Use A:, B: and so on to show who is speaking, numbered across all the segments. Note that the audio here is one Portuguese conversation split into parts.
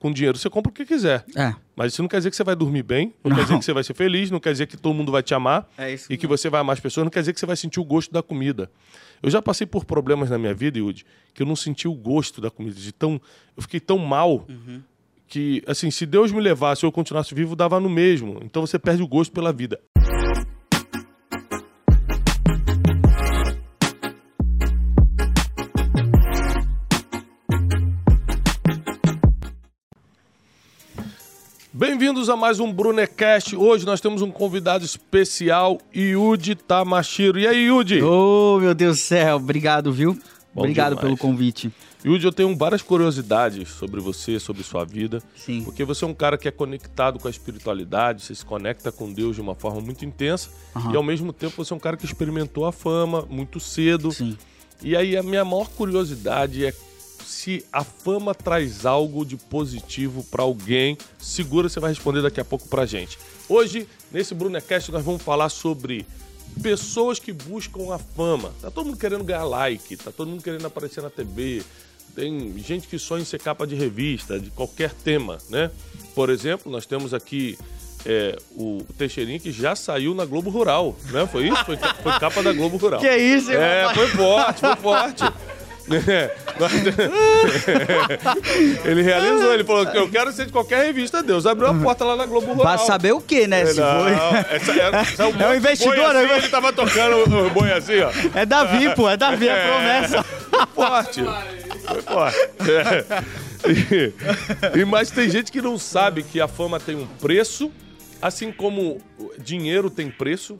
A: com dinheiro você compra o que quiser.
B: É.
A: Mas isso não quer dizer que você vai dormir bem, não,
B: Não.
A: quer dizer que você vai ser feliz, não quer dizer que todo mundo vai te amar
B: É isso
A: e que você vai amar as pessoas, não quer dizer que você vai sentir o gosto da comida. Eu já passei por problemas na minha vida, Yudi, que eu não senti o gosto da comida. De tão, eu fiquei tão mal que, assim, se Deus me levasse ou eu continuasse vivo, dava no mesmo. Então você perde o gosto pela vida. Bem-vindos a mais um Brunecast. Hoje nós temos um convidado especial, Yudi Tamashiro. E aí, Yudi?
B: Oh, meu Deus do céu. Obrigado, viu?
A: Bom
B: Obrigado
A: demais.
B: pelo convite.
A: Yudi, eu tenho várias curiosidades sobre você, sobre sua vida.
B: Sim.
A: Porque você é um cara que é conectado com a espiritualidade, você se conecta com Deus de uma forma muito intensa.
B: Aham.
A: E ao mesmo tempo você é um cara que experimentou a fama muito cedo.
B: Sim.
A: E aí a minha maior curiosidade é se a fama traz algo de positivo pra alguém. Segura, você vai responder daqui a pouco pra gente. Hoje, nesse Brunecast, nós vamos falar sobre pessoas que buscam a fama. Tá todo mundo querendo ganhar like, tá todo mundo querendo aparecer na TV. Tem gente que sonha em ser capa de revista, de qualquer tema, né? Por exemplo, nós temos aqui é, o Teixeirinho que já saiu na Globo Rural, né? Foi isso? Foi, foi capa da Globo Rural.
B: Que isso, hein,
A: É, foi forte, foi forte. É, ele realizou, ele falou que eu quero ser de qualquer revista, Deus. Abriu a porta lá na Globo Rural.
B: Pra saber o que, né? Se
A: Não,
B: foi.
A: essa, é, essa é, um de
B: investidor,
A: boi assim,
B: né?
A: Ele tava tocando o, o boi assim, ó.
B: É Davi, pô. É Davi, é promessa.
A: Forte. Foi forte. É. E, e- mas tem gente que não sabe que a fama tem um preço, assim como o dinheiro tem preço,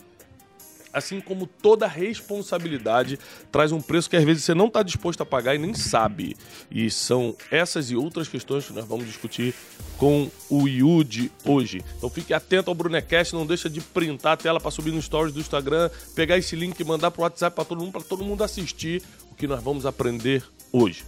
A: assim como toda responsabilidade traz um preço que às vezes você não está disposto a pagar e nem sabe. E são essas e outras questões que nós vamos discutir com o Yudi hoje. Então fique atento ao Brunecast, não deixa de printar a tela para subir no stories do Instagram, pegar esse link e mandar pro WhatsApp para todo mundo, para todo mundo assistir o que nós vamos aprender hoje.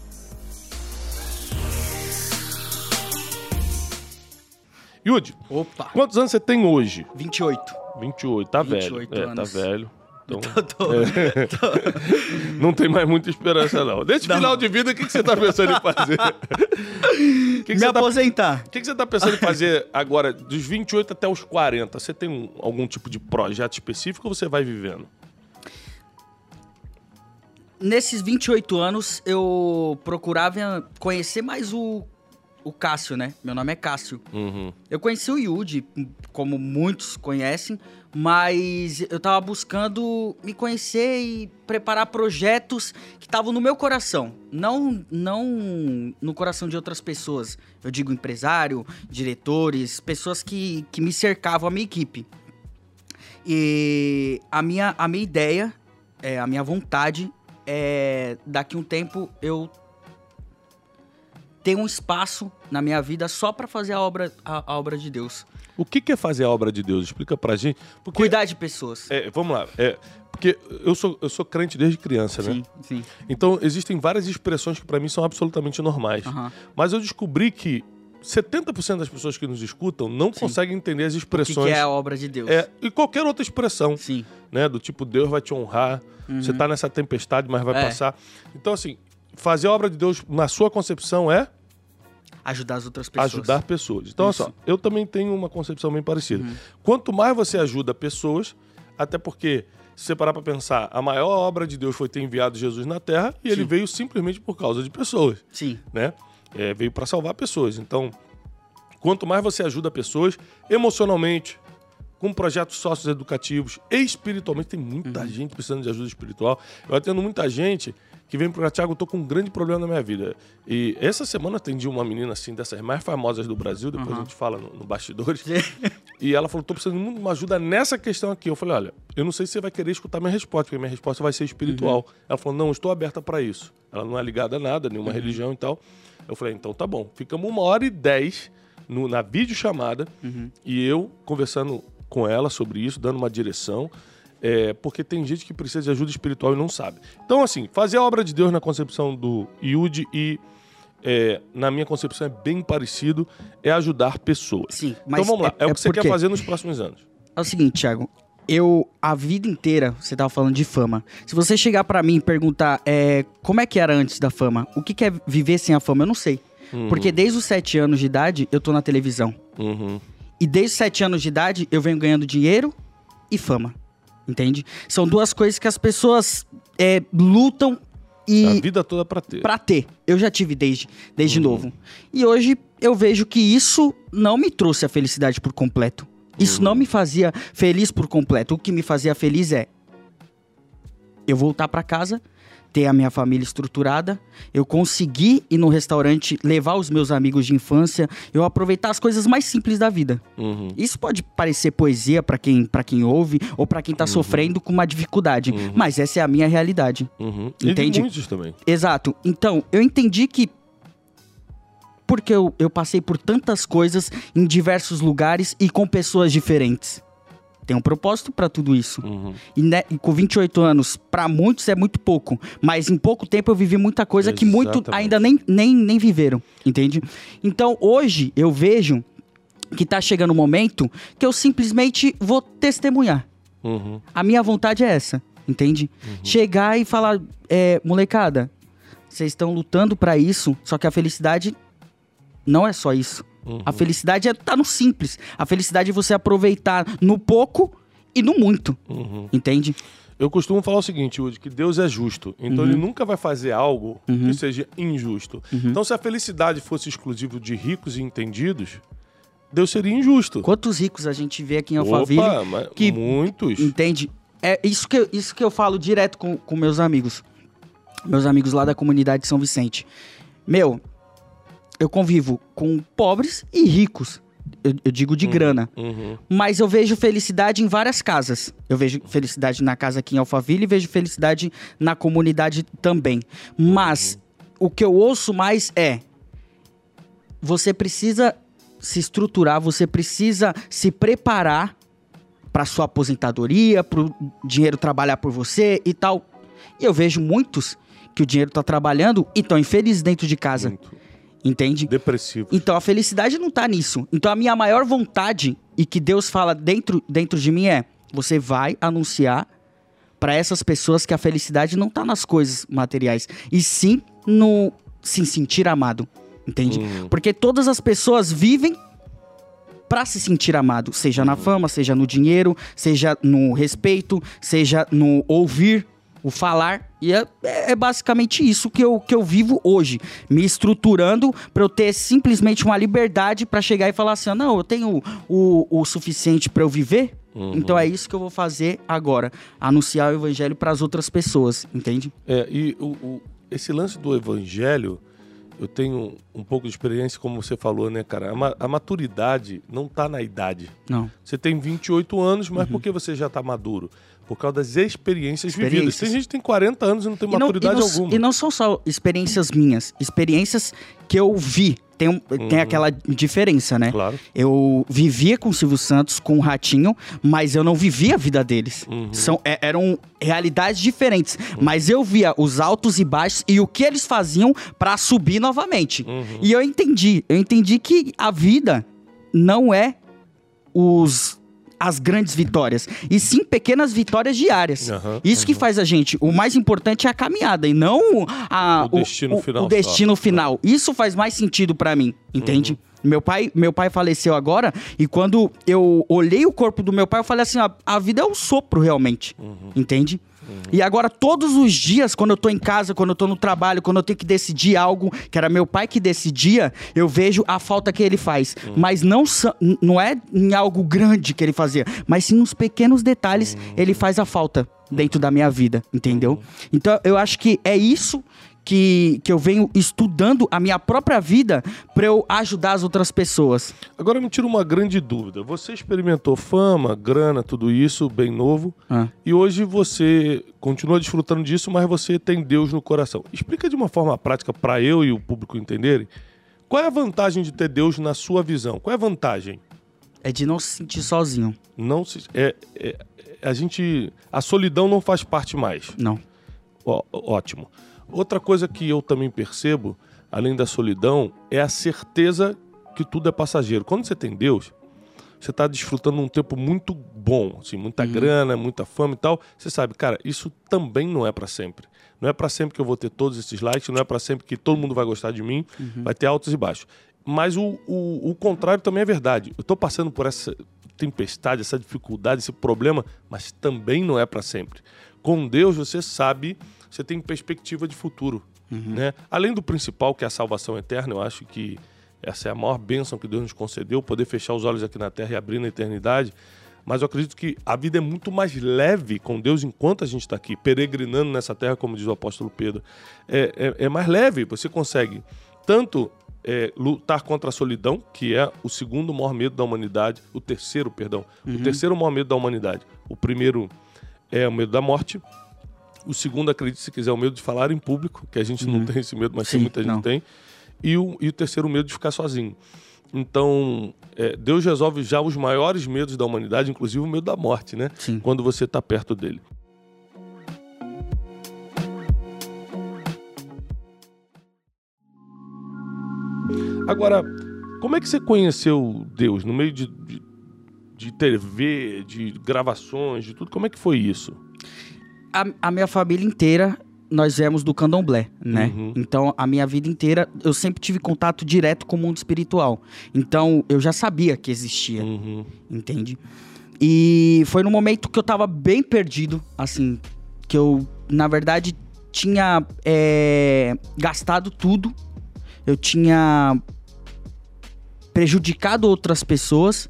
A: Yudi,
B: Opa.
A: quantos anos você tem hoje?
B: 28.
A: 28, tá
B: 28
A: velho. É, tá
B: anos.
A: velho. Então,
B: Tô-
A: não tem mais muita esperança, não. Desse
B: Não.
A: final de vida, o que, que você tá pensando em fazer? Que, que
B: Me
A: tá,
B: aposentar.
A: o que, que você tá pensando em fazer agora, dos 28 até os 40? Você tem um- algum tipo de projeto específico ou você vai vivendo?
B: Nesses 28 anos, eu procurava conhecer mais o, o Cássio, né? Meu nome é Cássio.
A: Uhum.
B: Eu conheci o Yudi, como muitos conhecem, mas eu tava buscando me conhecer e preparar projetos que estavam no meu coração, não não no coração de outras pessoas. Eu digo empresário, diretores, pessoas que, que me cercavam, a minha equipe. E a minha, a minha ideia, é, a minha vontade é daqui um tempo eu ter um espaço na minha vida só para fazer a obra, a, a obra de Deus.
A: O que, que é fazer a obra de Deus? Explica pra gente. Porque,
B: Cuidar de pessoas.
A: é, vamos lá. É, porque eu sou, eu sou crente desde criança, né?
B: Sim, sim.
A: Então, existem várias expressões que pra mim são absolutamente normais.
B: Aham.
A: Mas eu descobri que 70% das pessoas que nos escutam não
B: Sim.
A: conseguem entender as
B: O que,
A: expressões.
B: que é a obra de Deus?
A: É, e qualquer outra expressão,
B: Sim.
A: né? Do tipo, Deus vai te honrar, você tá nessa tempestade, mas vai
B: É.
A: passar. Então, assim, fazer a obra de Deus, na sua concepção, é
B: Ajudar as outras pessoas.
A: ajudar pessoas. Então, olha
B: Isso.
A: só, eu também tenho uma concepção bem parecida. Quanto mais você ajuda pessoas, até porque, se você parar pra pensar, a maior obra de Deus foi ter enviado Jesus na Terra e ele
B: Sim.
A: veio simplesmente por causa de pessoas
B: Sim.
A: né? É, veio para salvar pessoas. Então, quanto mais você ajuda pessoas emocionalmente, com projetos socioeducativos e espiritualmente, tem muita gente precisando de ajuda espiritual. Eu atendo muita gente que vem para Tiago, eu tô com um grande problema na minha vida. E essa semana atendi uma menina assim, dessas mais famosas do Brasil, depois a gente fala no, no bastidores. E ela falou: tô precisando de uma ajuda nessa questão aqui. Eu falei: olha, eu não sei se você vai querer escutar minha resposta, porque minha resposta vai ser espiritual. Ela falou: não, estou aberta para isso. Ela não é ligada a nada, nenhuma religião e tal. Eu falei: então tá bom. Ficamos uma hora e dez no, na videochamada e eu conversando com ela sobre isso, dando uma direção. É, porque tem gente que precisa de ajuda espiritual e não sabe. Então, assim, fazer a obra de Deus na concepção do Yudi e é, na minha concepção é bem parecido, é ajudar pessoas.
B: Sim, mas
A: então vamos lá, é,
B: é-
A: o que você quer fazer nos próximos anos.
B: É o seguinte, Thiago. Eu, a vida inteira, você tava falando de fama. Se você chegar pra mim e perguntar é, como é que era antes da fama, o que, que é viver sem a fama, eu não sei. Porque desde os sete anos de idade eu tô na televisão.
A: Uhum.
B: E desde os sete anos de idade eu venho ganhando dinheiro e fama. Entende? São duas coisas que as pessoas é, lutam e
A: A vida toda pra ter.
B: pra ter. Eu já tive desde, desde
A: Uhum.
B: novo. E hoje eu vejo que isso não me trouxe a felicidade por completo. Isso
A: Uhum.
B: não me fazia feliz por completo. O que me fazia feliz é eu voltar pra casa, ter a minha família estruturada, eu conseguir ir no restaurante, levar os meus amigos de infância, eu aproveitar as coisas mais simples da vida.
A: Uhum.
B: Isso pode parecer poesia pra quem, pra quem ouve ou pra quem tá sofrendo com uma dificuldade, mas essa é a minha realidade.
A: Uhum. E de
B: Entende?
A: muitos também.
B: Exato. Então, eu entendi que. Porque eu, eu passei por tantas coisas em diversos lugares e com pessoas diferentes. Tem um propósito pra tudo isso.
A: Uhum.
B: E, né, e com 28 anos, pra muitos é muito pouco. Mas em pouco tempo eu vivi muita coisa que muito
A: Exatamente.
B: ainda nem, nem, nem viveram. Entende? Então hoje eu vejo que tá chegando um momento que eu simplesmente vou testemunhar.
A: Uhum.
B: A minha vontade é essa, entende? Chegar e falar, é, molecada, vocês estão lutando pra isso, só que a felicidade não é só isso.
A: Uhum.
B: A felicidade é tá no simples. A felicidade é você aproveitar no pouco e no muito,
A: Uhum.
B: entende?
A: Eu costumo falar o seguinte, Woody, que Deus é justo. Então
B: Uhum.
A: ele nunca vai fazer algo que seja injusto. Então se a felicidade fosse exclusiva de ricos e entendidos, Deus seria injusto.
B: Quantos ricos a gente vê aqui em Alphaville,
A: Opa, mas
B: que-
A: muitos.
B: entende? É isso que, eu- isso que eu falo direto com, com meus amigos. Meus amigos lá da comunidade de São Vicente. Meu, eu convivo com pobres e ricos. Eu, eu digo de grana.
A: Uhum.
B: Mas eu vejo felicidade em várias casas. Eu vejo felicidade na casa aqui em Alphaville e vejo felicidade na comunidade também. Mas o que eu ouço mais é: você precisa se estruturar, você precisa se preparar para sua aposentadoria, para o dinheiro trabalhar por você e tal. E eu vejo muitos que o dinheiro tá trabalhando e estão infelizes dentro de casa,
A: Muito.
B: Entende?
A: Depressivo.
B: Então a felicidade não tá nisso. Então a minha maior vontade e que Deus fala dentro, dentro de mim é: você vai anunciar para essas pessoas que a felicidade não tá nas coisas materiais, e sim no se sentir amado, entende?
A: Uhum.
B: Porque todas as pessoas vivem para se sentir amado, seja
A: Uhum.
B: na fama, seja no dinheiro, seja no respeito, seja no ouvir, o falar. E é, é basicamente isso que eu, que eu vivo hoje, me estruturando para eu ter simplesmente uma liberdade para chegar e falar assim: "Ah, não, eu tenho o, o suficiente para eu viver.
A: Uhum.
B: Então é isso que eu vou fazer agora, anunciar o evangelho para as outras pessoas, entende?
A: É, e o, o- esse lance do evangelho, eu tenho um pouco de experiência, como você falou, né, cara? A, ma- a maturidade não tá na idade.
B: Não.
A: Você tem 28 anos, mas por que você já tá maduro? Por causa das experiências, vividas.
B: Experiências.
A: Tem gente que tem 40 anos e não tem
B: E não,
A: maturidade
B: e não-
A: alguma.
B: e não são só experiências minhas, experiências que eu vi. Tem, um- tem aquela diferença, né?
A: Claro.
B: Eu vivia com o Silvio Santos, com o Ratinho, mas eu não vivia a vida deles.
A: Uhum.
B: São, é- eram realidades diferentes. Mas eu via os altos e baixos e o que eles faziam pra subir novamente.
A: Uhum.
B: E eu entendi. Eu entendi que a vida não é os as grandes vitórias, e sim pequenas vitórias diárias.
A: Aham,
B: Isso que faz a gente. O mais importante é a caminhada e não a,
A: O destino final
B: O destino
A: só.
B: final. Isso faz mais sentido pra mim, entende? Meu pai, meu pai faleceu agora e quando eu olhei o corpo do meu pai, eu falei assim: a, a vida é um sopro realmente, entende? E agora, todos os dias, quando eu tô em casa, quando eu tô no trabalho, quando eu tenho que decidir algo, que era meu pai que decidia, eu vejo a falta que ele faz. Mas não, não é em algo grande que ele fazia, mas sim nos pequenos detalhes, ele faz a falta dentro da minha vida, entendeu? Então, eu acho que é isso que, que eu venho estudando a minha própria vida pra eu ajudar as outras pessoas.
A: Agora me tira uma grande dúvida. Você experimentou fama, grana, tudo isso, bem novo,
B: Ah.
A: e hoje você continua desfrutando disso, mas você tem Deus no coração. Explica de uma forma prática para eu e o público entenderem. Qual é a vantagem de ter Deus na sua visão? Qual é a vantagem?
B: É de não se sentir sozinho.
A: Não se, é, é- a gente a solidão não faz parte mais.
B: Não.
A: Ó, ótimo. Outra coisa que eu também percebo, além da solidão, é a certeza que tudo é passageiro. Quando você tem Deus, você está desfrutando um tempo muito bom, assim, muita uhum. grana, muita fama e tal. Você sabe, cara, isso também não é para sempre. Não é para sempre que eu vou ter todos esses likes, não é para sempre que todo mundo vai gostar de mim, uhum. vai ter altos e baixos. Mas o, o, o contrário também é verdade. Eu estou passando por essa tempestade, essa dificuldade, esse problema, mas também não é para sempre. Com Deus, você sabe, você tem perspectiva de futuro. Uhum. Né? Além do principal, que é a salvação eterna, eu acho que essa é a maior bênção que Deus nos concedeu, poder fechar os olhos aqui na terra e abrir na eternidade. Mas eu acredito que a vida é muito mais leve com Deus enquanto a gente está aqui, peregrinando nessa terra, como diz o apóstolo Pedro. É, é, é mais leve, você consegue tanto é, lutar contra a solidão, que é o segundo maior medo da humanidade, o terceiro, perdão, uhum. o terceiro maior medo da humanidade. O primeiro é o medo da morte. O segundo, acredite se quiser, é o medo de falar em público, que a gente uhum. não tem esse medo, mas Sim, muita gente não. tem. E o, e o terceiro, medo de ficar sozinho. Então, é, Deus resolve já os maiores medos da humanidade, inclusive o medo da morte, né? Sim. Quando você está perto dele. Agora, como é que você conheceu Deus? No meio de, de, de TV, de gravações, de tudo, como é que foi isso?
B: A, a minha família inteira nós viemos do candomblé, né? Uhum. Então, a minha vida inteira, eu sempre tive contato direto com o mundo espiritual. Então, eu já sabia que existia, uhum. entende? E foi no momento que eu tava bem perdido, assim, que eu, na verdade, tinha é, gastado tudo, eu tinha prejudicado outras pessoas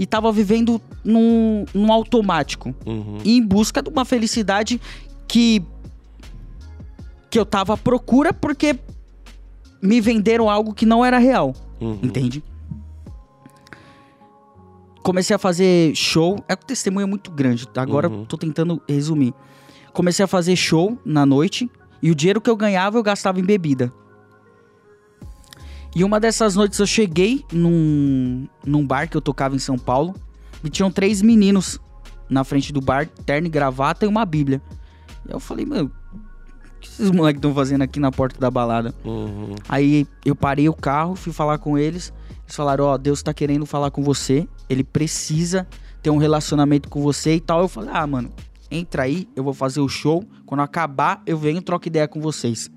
B: e tava vivendo num, num automático, uhum. em busca de uma felicidade que que eu tava à procura porque me venderam algo que não era real. Uhum. Entende? Comecei a fazer show. É um testemunho muito grande. Agora uhum. eu tô tentando resumir. Comecei a fazer show na noite. E o dinheiro que eu ganhava eu gastava em bebida. E uma dessas noites eu cheguei num, num bar que eu tocava em São Paulo. E tinham três meninos na frente do bar, terno e gravata e uma bíblia. E eu falei, mano, que esses moleques estão fazendo aqui na porta da balada? Uhum. Aí eu parei o carro, fui falar com eles. Eles falaram: Ó, oh, Deus tá querendo falar com você. Ele precisa ter um relacionamento com você e tal. Eu falei: Ah, mano, entra aí, eu vou fazer o show. Quando acabar, eu venho e troco ideia com vocês.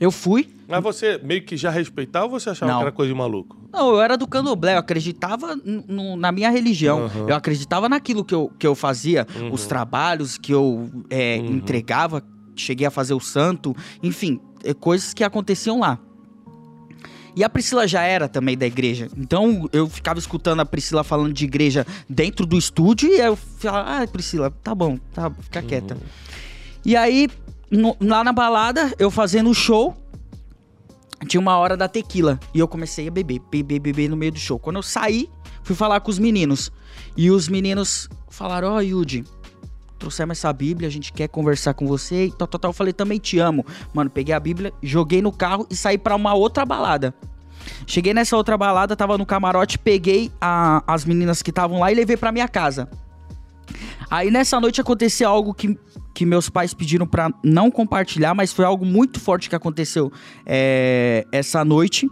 B: Eu fui.
A: Mas você meio que já respeitava ou você achava Não. que era coisa de maluco?
B: Não, eu era do candomblé, eu acreditava na minha religião. Uhum. Eu acreditava naquilo que eu, que eu fazia, uhum. os trabalhos que eu é, uhum. entregava cheguei a fazer o santo, enfim, é, coisas que aconteciam lá. E a Priscila já era também da igreja. Então eu ficava escutando a Priscila falando de igreja dentro do estúdio e eu falava, ah, Priscila, tá bom, tá, fica quieta. Uhum. E aí, no, lá na balada, eu fazendo o show, tinha uma hora da tequila. E eu comecei a beber, beber, beber no meio do show. Quando eu saí, fui falar com os meninos. E os meninos falaram, ó, oh, Yudi, trouxemos essa Bíblia, a gente quer conversar com você e tal, tal, tal. Eu falei, também te amo. Mano, peguei a Bíblia, joguei no carro e saí para uma outra balada. Cheguei nessa outra balada, tava no camarote, peguei a, as meninas que estavam lá e levei para minha casa. Aí nessa noite aconteceu algo que, que meus pais pediram para não compartilhar, mas foi algo muito forte que aconteceu é, essa noite.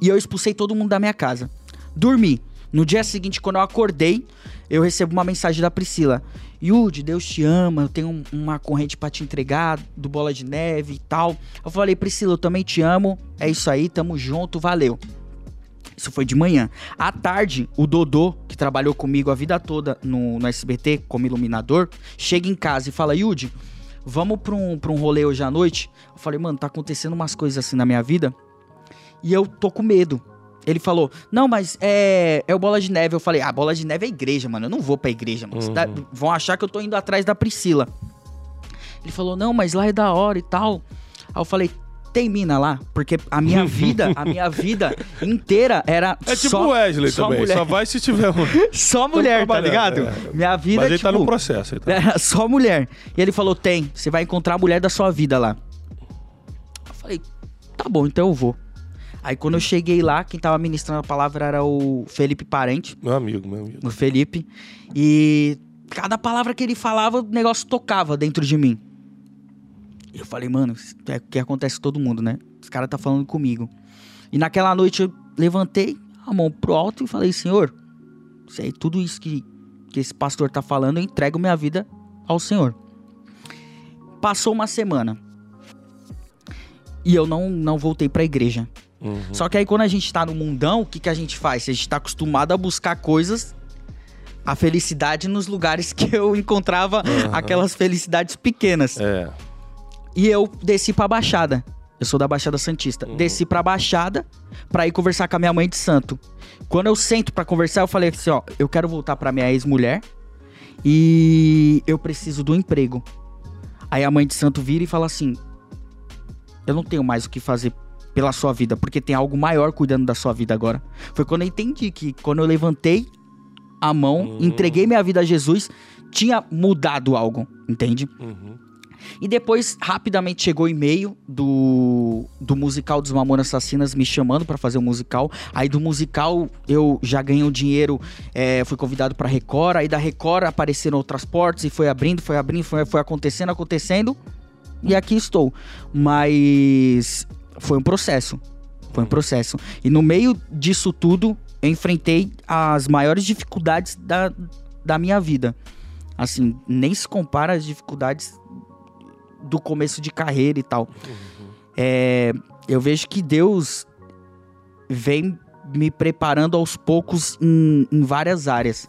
B: E eu expulsei todo mundo da minha casa. Dormi. No dia seguinte, quando eu acordei, eu recebo uma mensagem da Priscila. Yudi, Deus te ama, eu tenho uma corrente para te entregar do Bola de Neve e tal. Eu falei, Priscila, eu também te amo, é isso aí, tamo junto, valeu. Isso foi de manhã. À tarde, o Dodô, que trabalhou comigo a vida toda no, no SBT como iluminador, chega em casa e fala, Yudi, vamos pra um, pra um rolê hoje à noite? Eu falei, mano, tá acontecendo umas coisas assim na minha vida e eu tô com medo. Ele falou, não, mas é, é o Bola de Neve. Eu falei, ah, Bola de Neve é igreja, mano. Eu não vou pra igreja, mano. Uhum. vão achar que eu tô indo atrás da Priscila. Ele falou, não, mas lá é da hora e tal. Aí eu falei, tem mina lá, porque a minha vida, a minha vida inteira era
A: É tipo o Wesley só também, mulher. só vai se tiver um...
B: Só mulher, tá ligado? É. Minha vida
A: Mas ele
B: tipo,
A: tá no processo. Tá...
B: É, só mulher. E ele falou, tem, você vai encontrar a mulher da sua vida lá. Eu falei, tá bom, então eu vou. Aí quando eu cheguei lá, quem tava ministrando a palavra era o Felipe Parente.
A: Meu amigo, meu amigo.
B: O Felipe. E cada palavra que ele falava, o negócio tocava dentro de mim. E eu falei, mano, é o que acontece com todo mundo, né? Os caras tá falando comigo. E naquela noite eu levantei, a mão pro alto e falei, Senhor, sei tudo isso que, que esse pastor tá falando, eu entrego minha vida ao Senhor. Passou uma semana. E eu não, não voltei pra igreja.
A: Uhum.
B: Só que aí quando a gente tá no mundão, o que, que a gente faz? A gente tá acostumado a buscar coisas, a felicidade nos lugares que eu encontrava
A: Aham.
B: aquelas felicidades pequenas.
A: É.
B: E eu desci pra Baixada. Eu sou da Baixada Santista.
A: Uhum.
B: Desci pra Baixada pra ir conversar com a minha mãe de santo. Quando eu sento pra conversar, eu falei assim, ó, eu quero voltar pra minha ex-mulher e eu preciso do emprego. Aí a mãe de santo vira e fala assim: Eu não tenho mais o que fazer pela sua vida, porque tem algo maior cuidando da sua vida agora. Foi quando eu entendi que quando eu levantei a mão,
A: Hum.
B: entreguei minha vida a Jesus, tinha mudado algo, entende?
A: Uhum.
B: E depois, rapidamente, chegou o e-mail do, do musical dos Mamonas Assassinas me chamando pra fazer o musical. Aí do musical eu já ganhei o dinheiro, é, fui convidado pra Record. Aí da Record apareceram outras portas e foi abrindo, foi abrindo, foi, foi acontecendo, acontecendo. E aqui estou. Mas foi um processo. Foi um processo. E no meio disso tudo, eu enfrentei as maiores dificuldades da, da minha vida. Assim, nem se compara às dificuldades do começo de carreira e tal. É, eu vejo que Deus vem me preparando aos poucos em, em várias áreas.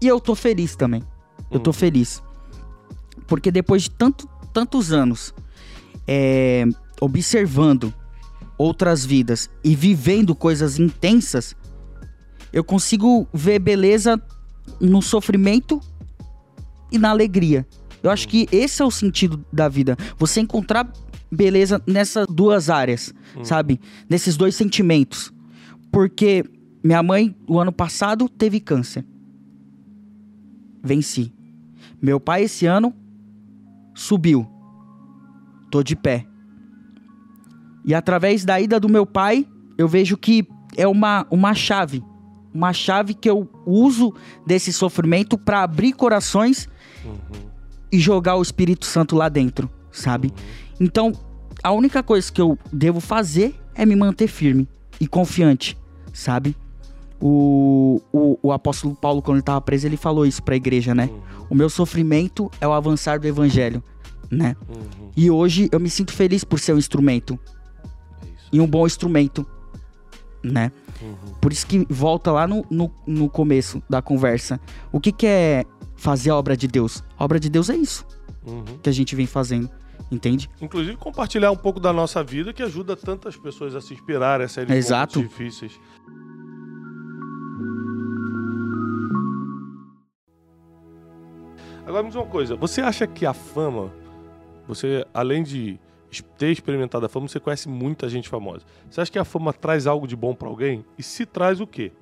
B: E eu tô feliz também. Eu tô
A: Hum.
B: feliz. Porque depois de tanto, tantos anos é, observando outras vidas e vivendo coisas intensas, eu consigo ver beleza no sofrimento e na alegria. Eu acho que esse é o sentido da vida. Você encontrar beleza nessas duas áreas, sabe? Nesses dois sentimentos. Porque minha mãe, o ano passado, teve câncer. Venci. Meu pai, esse ano, subiu. Tô de pé. E através da ida do meu pai, eu vejo que é uma, uma chave. Uma chave que eu uso desse sofrimento para abrir corações e jogar o Espírito Santo lá dentro, sabe? Então, a única coisa que eu devo fazer é me manter firme e confiante, sabe? O, o, o apóstolo Paulo, quando ele estava preso, ele falou isso para a igreja, né? O meu sofrimento é o avançar do evangelho, né?
A: Uhum.
B: E hoje eu me sinto feliz por ser um instrumento
A: É
B: e um bom instrumento, né?
A: Uhum.
B: Por isso que volta lá no, no, no começo da conversa. O que, que é fazer a obra de Deus? A obra de Deus é isso
A: Uhum.
B: que a gente vem fazendo, entende?
A: Inclusive compartilhar um pouco da nossa vida que ajuda tantas pessoas a se inspirar a sair de
B: Exato.
A: difíceis. Agora me diz uma coisa, você acha que a fama, você além de ter experimentado a fama, você conhece muita gente famosa. Você acha que a fama traz algo de bom pra alguém? E se traz o quê?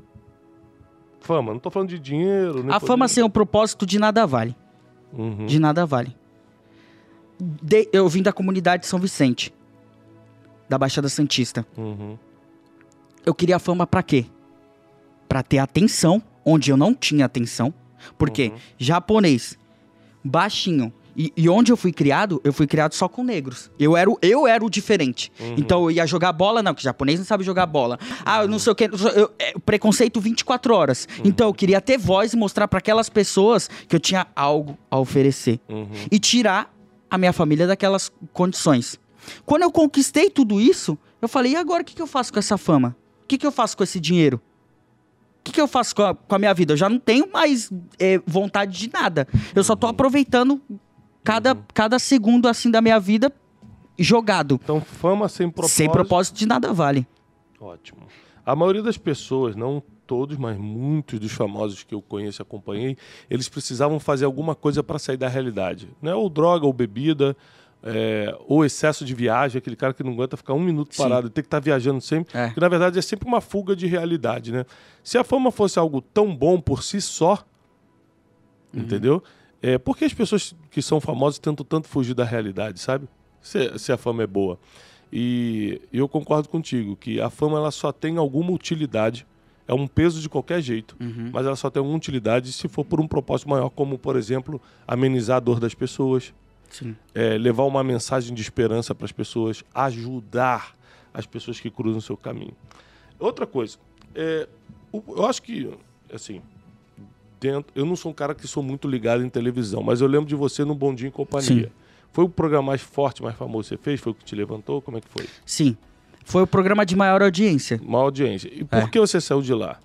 A: Fama, não tô falando de dinheiro,
B: A fama
A: poder.
B: sem um propósito de nada vale.
A: Uhum.
B: De nada vale. De- eu vim da comunidade de São Vicente, da Baixada Santista.
A: Uhum.
B: Eu queria fama pra quê? Pra ter atenção, onde eu não tinha atenção. Porque
A: Uhum.
B: japonês, baixinho. E, e onde eu fui criado, eu fui criado só com negros. Eu era o, eu era o diferente.
A: Uhum.
B: Então eu ia jogar bola, não, que japonês não sabe jogar bola. Ah, eu não sei o que. Eu, é, preconceito 24 horas.
A: Uhum.
B: Então eu queria ter voz e mostrar pra aquelas pessoas que eu tinha algo a oferecer.
A: Uhum.
B: E tirar a minha família daquelas condições. Quando eu conquistei tudo isso, eu falei: e agora o que, que eu faço com essa fama? O que, que eu faço com esse dinheiro? O que, que eu faço com a, com a minha vida? Eu já não tenho mais é, vontade de nada. Eu só tô aproveitando cada, cada segundo assim da minha vida jogado.
A: Então, fama sem propósito.
B: Sem propósito de nada vale.
A: Ótimo. A maioria das pessoas, não todos, mas muitos dos famosos que eu conheço e acompanhei, eles precisavam fazer alguma coisa para sair da realidade. Não é ou droga, ou bebida, é, ou excesso de viagem, aquele cara que não aguenta ficar um minuto parado, tem que estar viajando sempre,
B: É.
A: que na verdade é sempre uma fuga de realidade, né? Se a fama fosse algo tão bom por si só, entendeu? É, por que as pessoas que são famosas tentam tanto fugir da realidade, sabe? Se, se a fama é boa. E eu concordo contigo que a fama ela só tem alguma utilidade, é um peso de qualquer jeito, mas ela só tem alguma utilidade se for por um propósito maior, como, por exemplo, amenizar a dor das pessoas, é, levar uma mensagem de esperança para as pessoas, ajudar as pessoas que cruzam o seu caminho. Outra coisa, é, eu acho que, assim, dentro, eu não sou um cara que sou muito ligado em televisão, mas eu lembro de você no Bom Dia em Companhia.
B: Sim.
A: Foi o programa mais forte, mais famoso que você fez? Foi o que te levantou? Como é que foi?
B: Sim. Foi o programa de maior audiência.
A: Uma audiência. E por
B: É.
A: que você saiu de lá?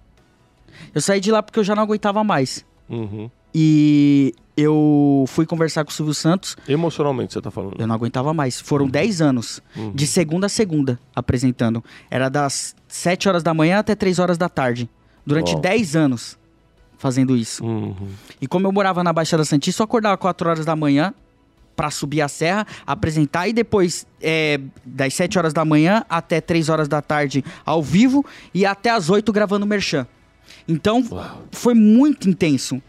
B: Eu saí de lá porque eu já não aguentava mais.
A: Uhum.
B: E eu fui conversar com o Silvio Santos,
A: Emocionalmente, você tá falando.
B: eu não aguentava mais. Foram 10 anos,
A: Uhum.
B: de segunda a segunda, apresentando. Era das 7 horas da manhã até 3 horas da tarde. Durante
A: Uau.
B: 10 anos fazendo isso.
A: Uhum.
B: E como eu morava na Baixada Santista, eu acordava 4 horas da manhã pra subir a serra, apresentar e depois é, das 7 horas da manhã até 3 horas da tarde ao vivo e até as 8 gravando merchan. Então
A: Uau.
B: foi muito intenso.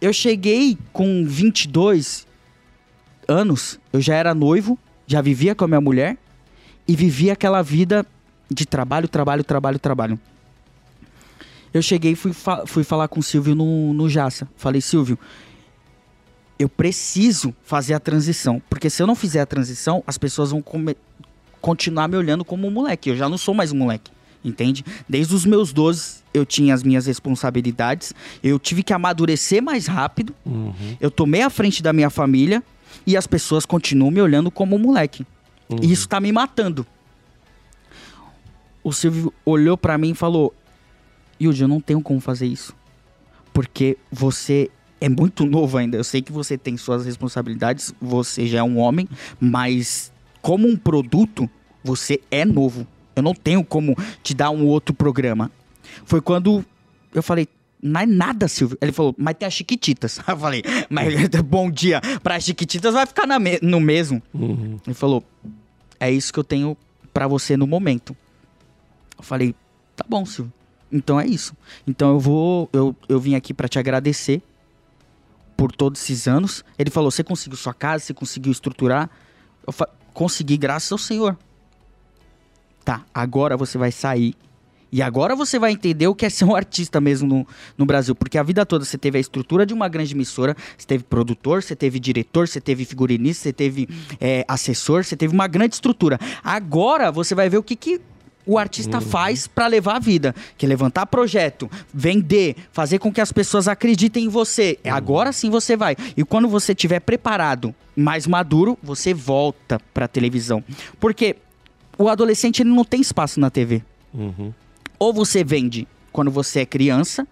B: Eu cheguei com 22 anos, eu já era noivo, já vivia com a minha mulher e vivia aquela vida de trabalho, trabalho, trabalho, trabalho. Eu cheguei e fui, fa- fui falar com o Silvio no, no Jaça. Falei, Silvio, eu preciso fazer a transição. Porque se eu não fizer a transição, as pessoas vão continuar me olhando como um moleque. Eu já não sou mais um moleque. Entende? Desde os meus 12, eu tinha as minhas responsabilidades. Eu tive que amadurecer mais rápido.
A: Uhum.
B: Eu tomei a frente da minha família. E as pessoas continuam me olhando como um moleque.
A: Uhum.
B: E isso tá me matando. O Silvio olhou pra mim e falou: Yudi, eu não tenho como fazer isso. Porque você é muito novo ainda. Eu sei que você tem suas responsabilidades, você já é um homem, mas como um produto, você é novo. Eu não tenho como te dar um outro programa. Foi quando eu falei. Não é nada, Silvio. Ele falou, mas tem as Chiquititas. Eu falei, mas bom dia. Para as Chiquititas vai ficar me- no mesmo.
A: Uhum.
B: Ele falou: É isso que eu tenho pra você no momento. Eu falei: Tá bom, Silvio. Então é isso. Então eu vou. Eu, eu vim aqui pra te agradecer por todos esses anos. Ele falou: Você conseguiu sua casa? Você conseguiu estruturar? Eu Consegui, graças ao Senhor. Tá, agora você vai sair. E agora você vai entender o que é ser um artista mesmo no, no Brasil. Porque a vida toda você teve a estrutura de uma grande emissora, você teve produtor, você teve diretor, você teve figurinista, você teve é, assessor, você teve uma grande estrutura. Agora você vai ver o que, que o artista faz pra levar a vida. Que é levantar projeto, vender, fazer com que as pessoas acreditem em você. É Agora sim você vai. E quando você estiver preparado, mais maduro, você volta pra televisão. Porque o adolescente ele não tem espaço na TV
A: Uhum.
B: ou você vende quando você é criança,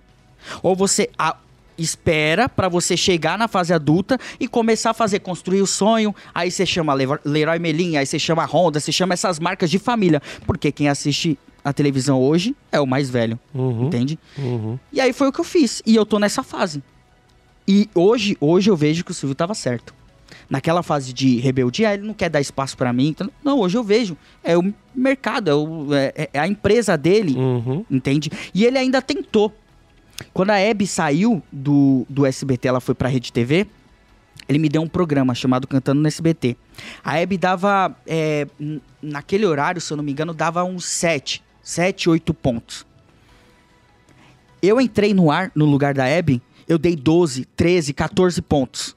B: ou você a- espera pra você chegar na fase adulta e começar a fazer, construir o sonho. Aí você chama Leroy Merlin, aí você chama Honda, você chama essas marcas de família. Porque quem assiste a televisão hoje é o mais velho,
A: Uhum.
B: entende?
A: Uhum.
B: E aí foi o que eu fiz. E eu tô nessa fase. E hoje, hoje eu vejo que o Silvio tava certo. Naquela fase de rebeldia, ele não quer dar espaço pra mim. então- não, hoje eu vejo. É o mercado, é, o- é- é a empresa dele
A: Uhum.
B: entende? E ele ainda tentou. Quando a Hebe saiu do, do SBT, ela foi pra Rede TV, ele me deu um programa chamado Cantando no SBT. A Hebe dava, é, naquele horário, se eu não me engano, dava uns 7, 7, 8 pontos. Eu entrei no ar, no lugar da Hebe, eu dei 12, 13, 14 pontos.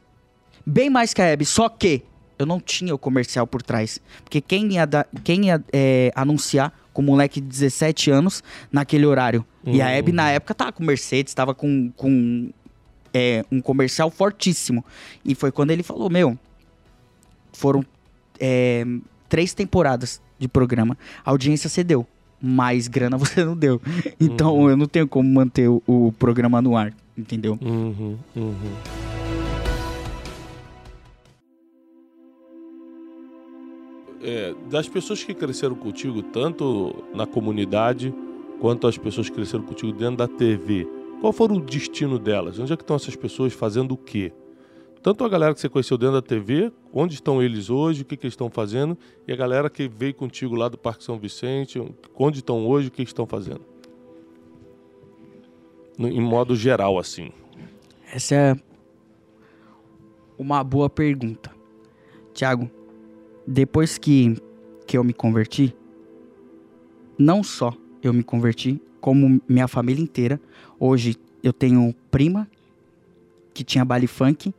B: Bem mais que a Hebe, só que eu não tinha o comercial por trás. Porque quem ia, dar- quem ia é, anunciar com um moleque de 17 anos naquele horário? E a
A: Uhum.
B: Hebe, na época, tava com Mercedes, tava com, com é, um comercial fortíssimo. E foi quando ele falou: Meu, foram é, três temporadas de programa. A audiência cedeu, mas grana você não deu. Então eu não tenho como manter o, o programa no ar, entendeu?
A: Uhum. Uhum. É, das pessoas que cresceram contigo, tanto na comunidade quanto as pessoas que cresceram contigo dentro da TV, qual foi o destino delas? Onde é que estão essas pessoas fazendo o quê? Tanto a galera que você conheceu dentro da TV, onde estão eles hoje, o que, que eles estão fazendo, e a galera que veio contigo lá do Parque São Vicente, onde estão hoje, o que estão fazendo? Em modo geral, assim.
B: Essa é uma boa pergunta. Tiago, depois que, que eu me converti, não só eu me converti, como minha família inteira. Hoje eu tenho prima que tinha baile funk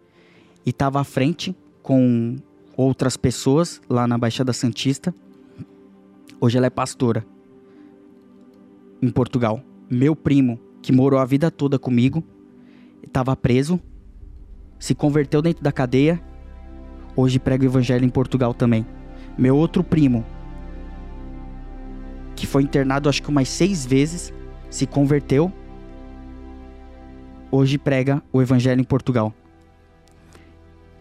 B: e estava à frente com outras pessoas lá na Baixada Santista. Hoje ela é pastora. em Portugal. Meu primo, que morou a vida toda comigo, estava preso, se converteu dentro da cadeia, hoje prega o evangelho em Portugal também. Meu outro primo, que foi internado acho que umas seis vezes, se converteu, hoje prega o evangelho em Portugal.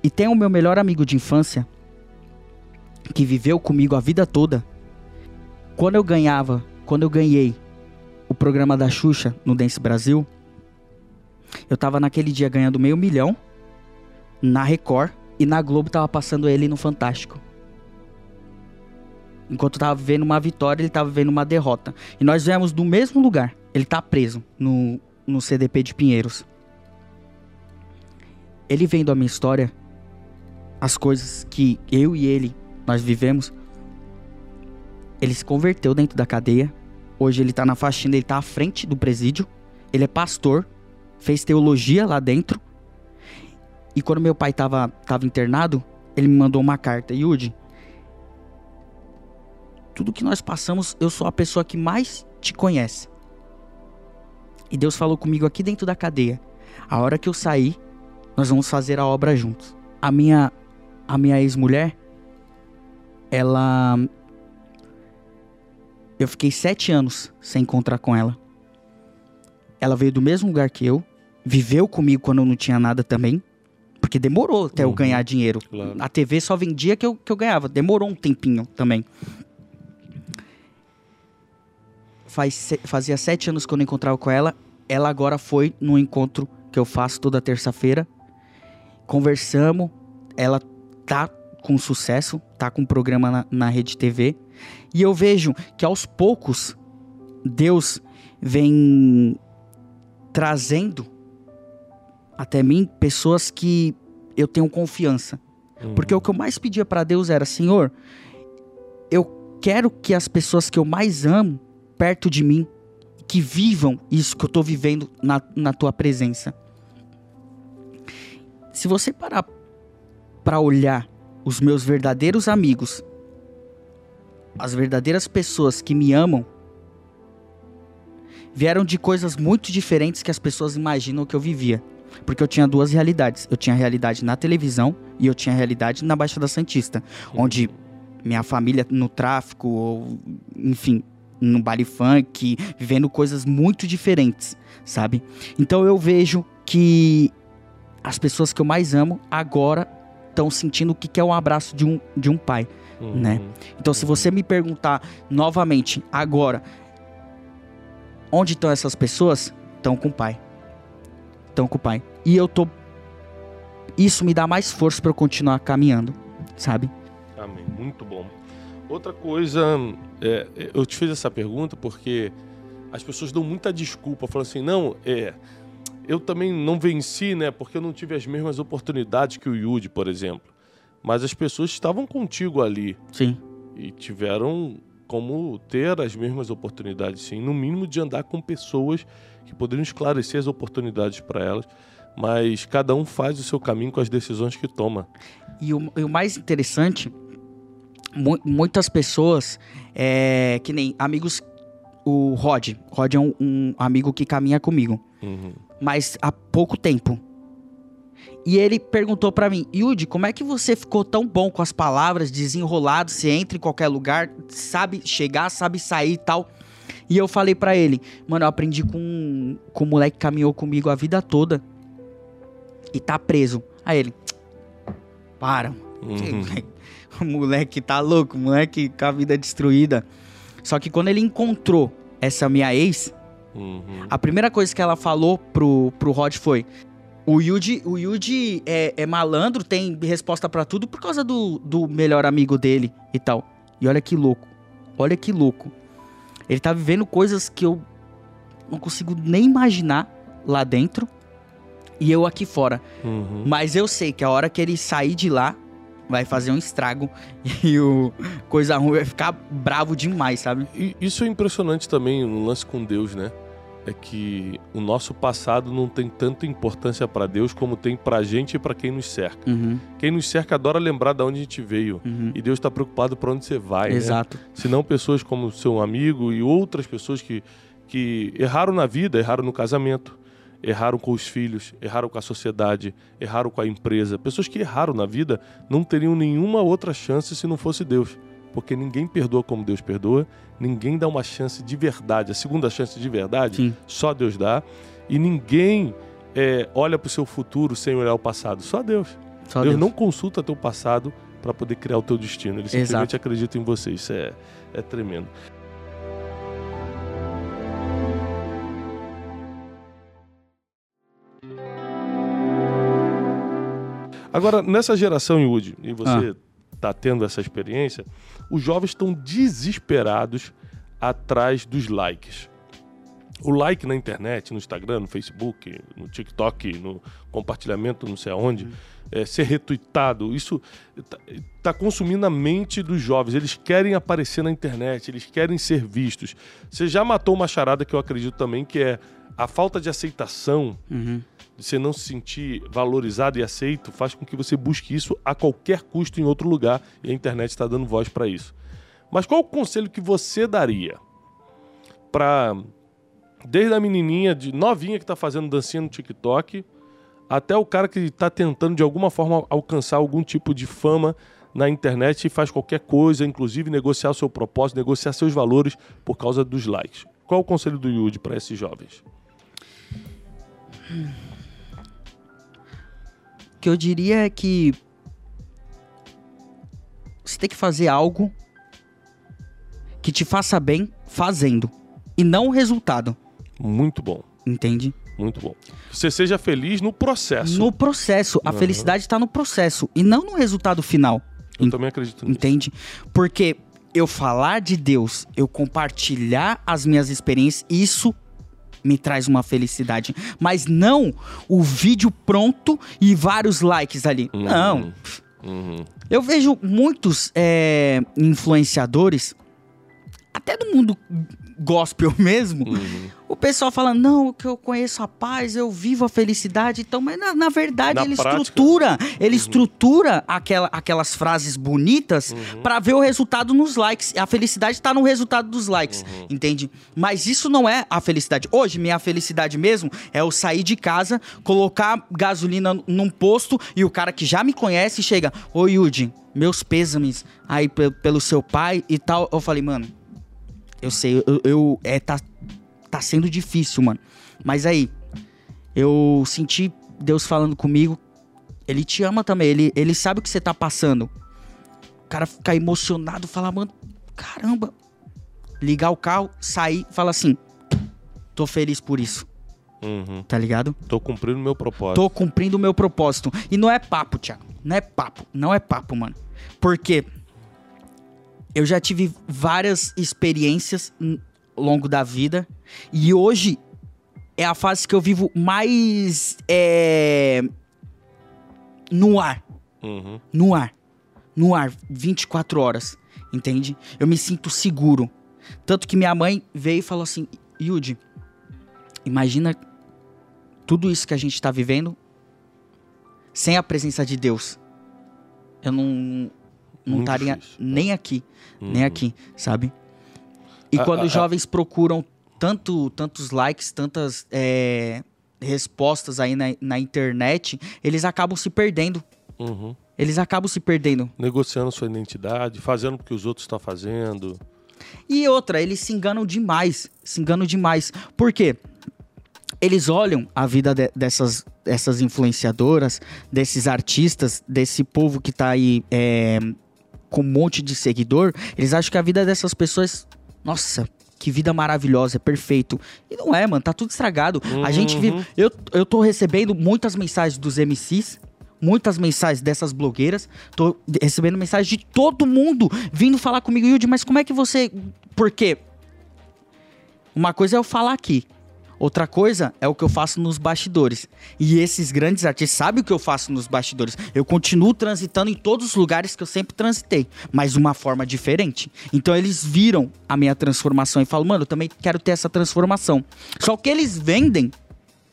B: E tem o meu melhor amigo de infância, que viveu comigo a vida toda. Quando eu ganhava, quando eu ganhei o programa da Xuxa no Dance Brasil, eu tava naquele dia ganhando meio milhão na Record e na Globo tava passando ele no Fantástico. Enquanto tava vivendo uma vitória, ele tava vivendo uma derrota. E nós viemos do mesmo lugar. Ele tá preso no, no CDP de Pinheiros. Ele vendo a minha história, as coisas que eu e ele nós vivemos, ele se converteu dentro da cadeia. Hoje ele tá na faxina, ele tá à frente do presídio. Ele é pastor, fez teologia lá dentro. E quando meu pai tava, tava internado, ele me mandou uma carta. Yudi, tudo que nós passamos, eu sou a pessoa que mais te conhece. E Deus falou comigo aqui dentro da cadeia. A hora que eu sair, nós vamos fazer a obra juntos. A minha a minha ex-mulher, ela eu fiquei sete anos sem encontrar com ela. Ela veio do mesmo lugar que eu, viveu comigo quando eu não tinha nada também. Porque demorou até uhum, eu ganhar dinheiro. Claro. A TV só vendia que eu, que eu ganhava. Demorou um tempinho também. Faz, fazia sete anos que eu não encontrava com ela. Ela agora foi no encontro que eu faço toda terça-feira. Conversamos. Ela tá com sucesso, tá com um programa na, na Rede TV. E eu vejo que aos poucos Deus vem trazendo até mim pessoas que eu tenho confiança. Uhum. Porque o que eu mais pedia para Deus era: Senhor, eu quero que as pessoas que eu mais amo perto de mim, que vivam isso que eu estou vivendo na, na tua presença. Se você parar para olhar os meus verdadeiros amigos, as verdadeiras pessoas que me amam, vieram de coisas muito diferentes que as pessoas imaginam que eu vivia. Porque eu tinha duas realidades. Eu tinha a realidade na televisão e eu tinha a realidade na Baixada Santista. Onde minha família no tráfico, ou, enfim, no baile funk, vivendo coisas muito diferentes, sabe? Então eu vejo que as pessoas que eu mais amo agora estão sentindo o que é um abraço de um, de um pai, uhum. né? Então se você me perguntar novamente agora, onde estão essas pessoas? Estão com o pai. Estão com o pai. E eu tô isso me dá mais força para eu continuar caminhando, sabe?
A: Amém. Muito bom. Outra coisa, é, eu te fiz essa pergunta porque as pessoas dão muita desculpa, falando assim, não, é, eu também não venci, né? Porque eu não tive as mesmas oportunidades que o Yudi, por exemplo. Mas as pessoas estavam contigo ali.
B: Sim.
A: E tiveram como ter as mesmas oportunidades, sim. No mínimo de andar com pessoas que poderiam esclarecer as oportunidades para elas. Mas cada um faz o seu caminho com as decisões que toma.
B: E o, e o mais interessante, mu muitas pessoas, é, que nem amigos o Rod. Rod é um, um, amigo que caminha comigo. Uhum mas há pouco tempo. E ele perguntou para mim, Yudi, como é que você ficou tão bom com as palavras, desenrolado, você entra em qualquer lugar, sabe chegar, sabe sair e tal. E eu falei para ele, mano, eu aprendi com, com o moleque que caminhou comigo a vida toda e tá preso. Aí ele, para, uhum. o moleque tá louco, o moleque com a vida destruída. Só que quando ele encontrou essa minha ex, Uhum. A primeira coisa que ela falou pro, pro Rod foi: o Yuji, o Yuji é, é malandro, tem resposta para tudo por causa do, do melhor amigo dele e tal. E olha que louco. Olha que louco. Ele tá vivendo coisas que eu não consigo nem imaginar lá dentro e eu aqui fora. Uhum. Mas eu sei que a hora que ele sair de lá, vai fazer um estrago e o coisa ruim vai ficar bravo demais, sabe?
A: E isso é impressionante também no lance com Deus, né? É que o nosso passado não tem tanta importância para Deus como tem pra gente e para quem nos cerca. Uhum. Quem nos cerca adora lembrar de onde a gente veio. Uhum. E Deus está preocupado para onde você vai. Né?
B: Exato. Né?
A: Senão pessoas como seu amigo e outras pessoas que que erraram na vida, erraram no casamento, erraram com os filhos, erraram com a sociedade, erraram com a empresa. Pessoas que erraram na vida não teriam nenhuma outra chance se não fosse Deus. Porque ninguém perdoa como Deus perdoa, ninguém dá uma chance de verdade, a segunda chance de verdade,
B: Sim.
A: só Deus dá. E ninguém é, olha para o seu futuro sem olhar o passado, só Deus.
B: Só
A: Deus,
B: Deus.
A: não consulta teu passado para poder criar o teu destino. Ele simplesmente
B: Exato.
A: acredita em você. Isso é, é tremendo. Agora, nessa geração, Yudi, e você está tendo essa experiência, os jovens estão desesperados atrás dos likes. O like na internet, no Instagram, no Facebook, no TikTok, no compartilhamento, não sei aonde, é, ser retweetado, isso está consumindo a mente dos jovens. Eles querem aparecer na internet, eles querem ser vistos. Você já matou uma charada que eu acredito também, que é a falta de aceitação,
B: Uhum.
A: De você não se sentir valorizado e aceito, faz com que você busque isso a qualquer custo em outro lugar e a internet está dando voz para isso. Mas qual o conselho que você daria para desde a menininha de novinha que está fazendo dancinha no TikTok até o cara que está tentando de alguma forma alcançar algum tipo de fama na internet e faz qualquer coisa, inclusive negociar o seu propósito, negociar seus valores por causa dos likes. Qual o conselho do Yudi para esses jovens?
B: O que eu diria é que você tem que fazer algo que te faça bem fazendo e não o resultado,
A: Muito bom,
B: entende?
A: muito bom. Você seja feliz no processo.
B: No processo, a
A: Uhum.
B: felicidade está no processo e não no resultado final,
A: Eu também acredito nisso.
B: entende? Porque eu falar de Deus, eu compartilhar as minhas experiências, isso me traz uma felicidade, mas não o vídeo pronto e vários likes ali.
A: Uhum.
B: Não,
A: Uhum.
B: Eu vejo muitos é, influenciadores, até do mundo gospel mesmo,
A: Uhum.
B: Pessoal fala, não, que eu conheço a paz, eu vivo a felicidade, então, mas na, na verdade
A: Na
B: ele
A: prática. Uhum.
B: estrutura, ele estrutura aquela, aquelas frases bonitas
A: Uhum.
B: pra ver o resultado nos likes. A felicidade tá no resultado dos likes,
A: Uhum.
B: entende? Mas isso não é a felicidade. Hoje, minha felicidade mesmo é eu sair de casa, colocar gasolina num posto e o cara que já me conhece chega, ô Yudi, meus pêsames aí pe- pelo seu pai e tal. Eu falei, mano, eu sei, eu, eu- é, tá, tá sendo difícil, mano. Mas aí, eu senti Deus falando comigo. Ele te ama também, ele, ele sabe o que você tá passando. O cara fica emocionado, fala, mano, caramba. Ligar o carro, sair, fala assim, tô feliz por isso,
A: Uhum.
B: tá ligado?
A: Tô cumprindo meu propósito.
B: Tô cumprindo o meu propósito. E não é papo, Thiago. Não é papo. Não é papo, mano. Porque eu já tive várias experiências longo da vida. E hoje é a fase que eu vivo mais é, no ar.
A: Uhum.
B: No ar. No ar, 24 horas. Entende? Eu me sinto seguro. Tanto que minha mãe veio e falou assim: Yudi, imagina tudo isso que a gente tá vivendo sem a presença de Deus. Eu não não estaria
A: difícil.
B: nem aqui, nem
A: Uhum.
B: aqui, sabe? E
A: A-
B: quando
A: a-
B: os jovens procuram tanto, tantos likes, tantas é, respostas aí na, na internet, eles acabam se perdendo.
A: Uhum.
B: Eles acabam se perdendo.
A: Negociando sua identidade, fazendo o que os outros estão fazendo.
B: E outra, eles se enganam demais. Se enganam demais. Por quê? Eles olham a vida de- dessas, dessas influenciadoras, desses artistas, desse povo que tá aí é, com um monte de seguidor. Eles acham que a vida dessas pessoas. Nossa, que vida maravilhosa, é perfeito. E não é, mano, tá tudo estragado. A gente
A: Uhum.
B: vive. Eu, eu tô recebendo muitas mensagens dos MCs. Muitas mensagens dessas blogueiras. Tô recebendo mensagens de todo mundo vindo falar comigo, Yudi, mas como é que você. Por quê? Uma coisa é eu falar aqui. Outra coisa é o que eu faço nos bastidores. E esses grandes artistas sabem o que eu faço nos bastidores. Eu continuo transitando em todos os lugares que eu sempre transitei, mas de uma forma diferente. Então eles viram a minha transformação e falam, mano, eu também quero ter essa transformação. Só que eles vendem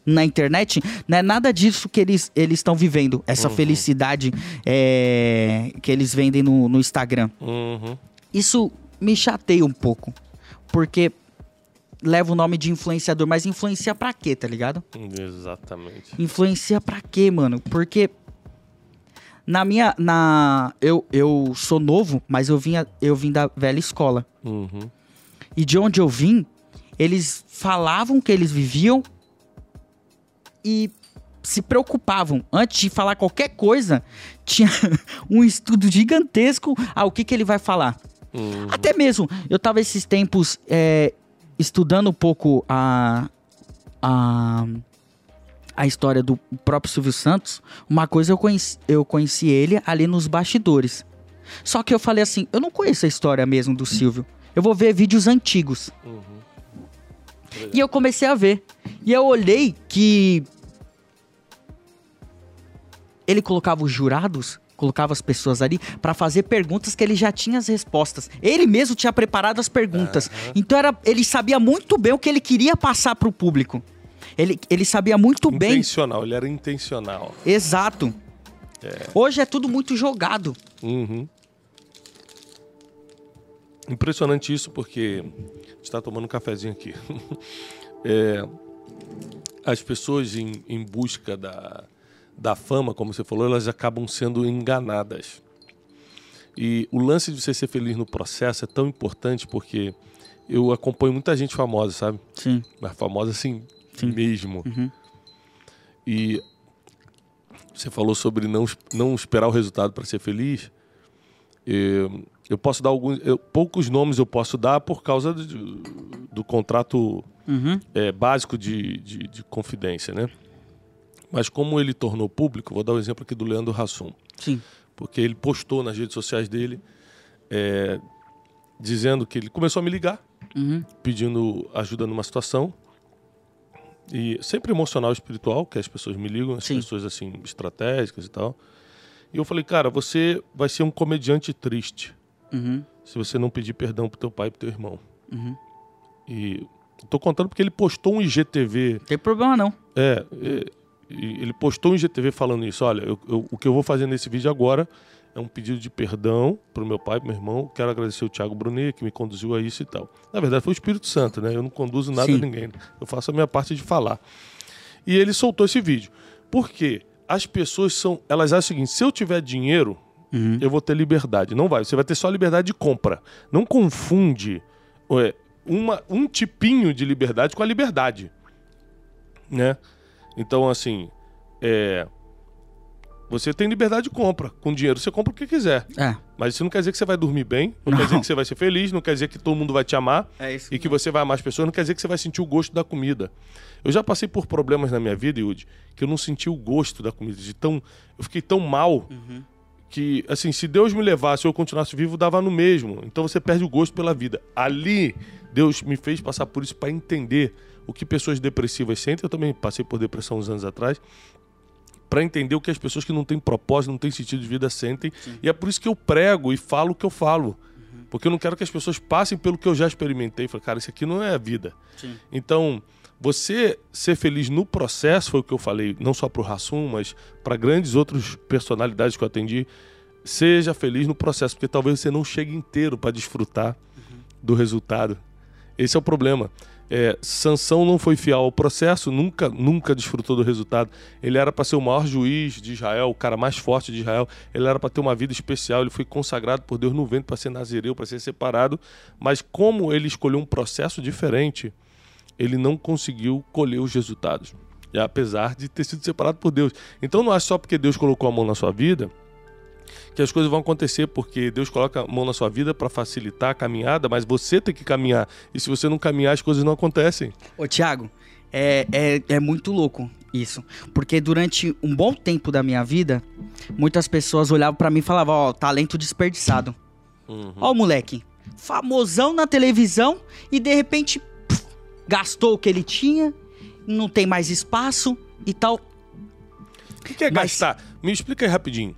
B: na internet não é nada disso que eles eles estão vivendo. Essa felicidade é, que eles vendem no, no Instagram
A: Uhum.
B: isso me chateia um pouco. Porque leva o nome de influenciador, mas influencia pra quê, tá ligado?
A: Exatamente.
B: Influencia pra quê, mano? Porque na minha na eu, eu sou novo, mas eu vinha eu vim da velha escola.
A: Uhum.
B: E de onde eu vim, eles falavam que eles viviam e se preocupavam. Antes de falar qualquer coisa, tinha um estudo gigantesco. Ah, o que, que ele vai falar?
A: Uhum.
B: Até mesmo, eu tava esses tempos é, estudando um pouco a, a, a história do próprio Silvio Santos. Uma coisa eu conheci, eu conheci ele ali nos bastidores. Só que eu falei assim, eu não conheço a história mesmo do Silvio. Eu vou ver vídeos antigos. E eu comecei a ver. E eu olhei que ele colocava os jurados, colocava as pessoas ali pra fazer perguntas que ele já tinha as respostas. Ele mesmo tinha preparado as perguntas. Então era, ele sabia muito bem o que ele queria passar pro público. Ele, ele sabia muito bem.
A: Intencional, ele era intencional.
B: Exato. Hoje é tudo muito jogado.
A: Uhum. Impressionante isso, porque a gente está tomando um cafezinho aqui. É, as pessoas em, em busca da, da fama, como você falou, elas acabam sendo enganadas. E o lance de você ser feliz no processo é tão importante porque eu acompanho muita gente famosa, sabe?
B: Sim.
A: Mas famosa assim
B: Sim.
A: mesmo.
B: Uhum.
A: E você falou sobre não, não esperar o resultado para ser feliz. Eu, eu posso dar alguns. eu- poucos nomes eu posso dar por causa do, do contrato
B: Uhum.
A: é, básico de, de, de confidência, né? Mas como ele tornou público, vou dar o exemplo aqui do Leandro Hassum.
B: Sim.
A: Porque ele postou nas redes sociais dele é, dizendo que ele começou a me ligar
B: Uhum.
A: pedindo ajuda numa situação. E sempre emocional e espiritual, que as pessoas me ligam, as
B: Sim.
A: pessoas assim, estratégicas e tal. E eu falei, cara, você vai ser um comediante triste
B: Uhum.
A: se você não pedir perdão pro teu pai e pro teu irmão.
B: Uhum.
A: E tô contando porque ele postou um IGTV.
B: Não tem problema não.
A: É, é, ele postou um IGTV falando isso. Olha, eu- eu- o que eu vou fazer nesse vídeo agora é um pedido de perdão pro meu pai, pro meu irmão. Quero agradecer o Thiago Brunet, que me conduziu a isso e tal. Na verdade, foi o Espírito Santo, né? Eu não conduzo nada
B: Sim.
A: a ninguém. Eu faço a minha parte de falar. E ele soltou esse vídeo. Por quê? As pessoas são. Elas acham o seguinte: se eu tiver dinheiro,
B: Uhum.
A: eu vou ter liberdade. Não vai. Você vai ter só liberdade de compra. Não confunde ué, uma, um tipinho de liberdade com a liberdade. Né? Então, assim, é, você tem liberdade de compra. Com dinheiro você compra o que quiser.
B: É.
A: Mas isso não quer dizer que você vai dormir bem, não,
B: Não.
A: quer dizer que você vai ser feliz, não quer dizer que todo mundo vai te amar
B: É isso.
A: e que você vai amar as pessoas, não quer dizer que você vai sentir o gosto da comida. Eu já passei por problemas na minha vida, Yudi, que eu não senti o gosto da comida. De tão, eu fiquei tão mal que, assim, se Deus me levasse ou eu continuasse vivo, dava no mesmo. Então você perde o gosto pela vida. Ali, Deus me fez passar por isso para entender o que pessoas depressivas sentem. Eu também passei por depressão uns anos atrás. Para entender o que as pessoas que não têm propósito, não têm sentido de vida sentem. E é por isso que eu prego e falo o que eu falo. Porque eu não quero que as pessoas passem pelo que eu já experimentei. Falei, cara, isso aqui não é a vida.
B: Sim.
A: Então, você ser feliz no processo, foi o que eu falei, não só para o Rassum, mas para grandes outras personalidades que eu atendi. Seja feliz no processo, porque talvez você não chegue inteiro para desfrutar do resultado. Esse é o problema. É, Sansão não foi fiel ao processo, nunca, nunca desfrutou do resultado. Ele era para ser o maior juiz de Israel, o cara mais forte de Israel. Ele era para ter uma vida especial. Ele foi consagrado por Deus no vento para ser nazireu, para ser separado. Mas como ele escolheu um processo diferente, ele não conseguiu colher os resultados. E apesar de ter sido separado por Deus. Então não é só porque Deus colocou a mão na sua vida que as coisas vão acontecer, porque Deus coloca a mão na sua vida para facilitar a caminhada, mas você tem que caminhar. E se você não caminhar, as coisas não acontecem.
B: Ô, Thiago, é, é, é muito louco isso. Porque durante um bom tempo da minha vida, muitas pessoas olhavam pra mim e falavam, ó, talento desperdiçado. Ó o moleque, famosão na televisão e de repente pff, gastou o que ele tinha, não tem mais espaço e tal.
A: O que, que é
B: Mas-
A: gastar? Me explica aí rapidinho.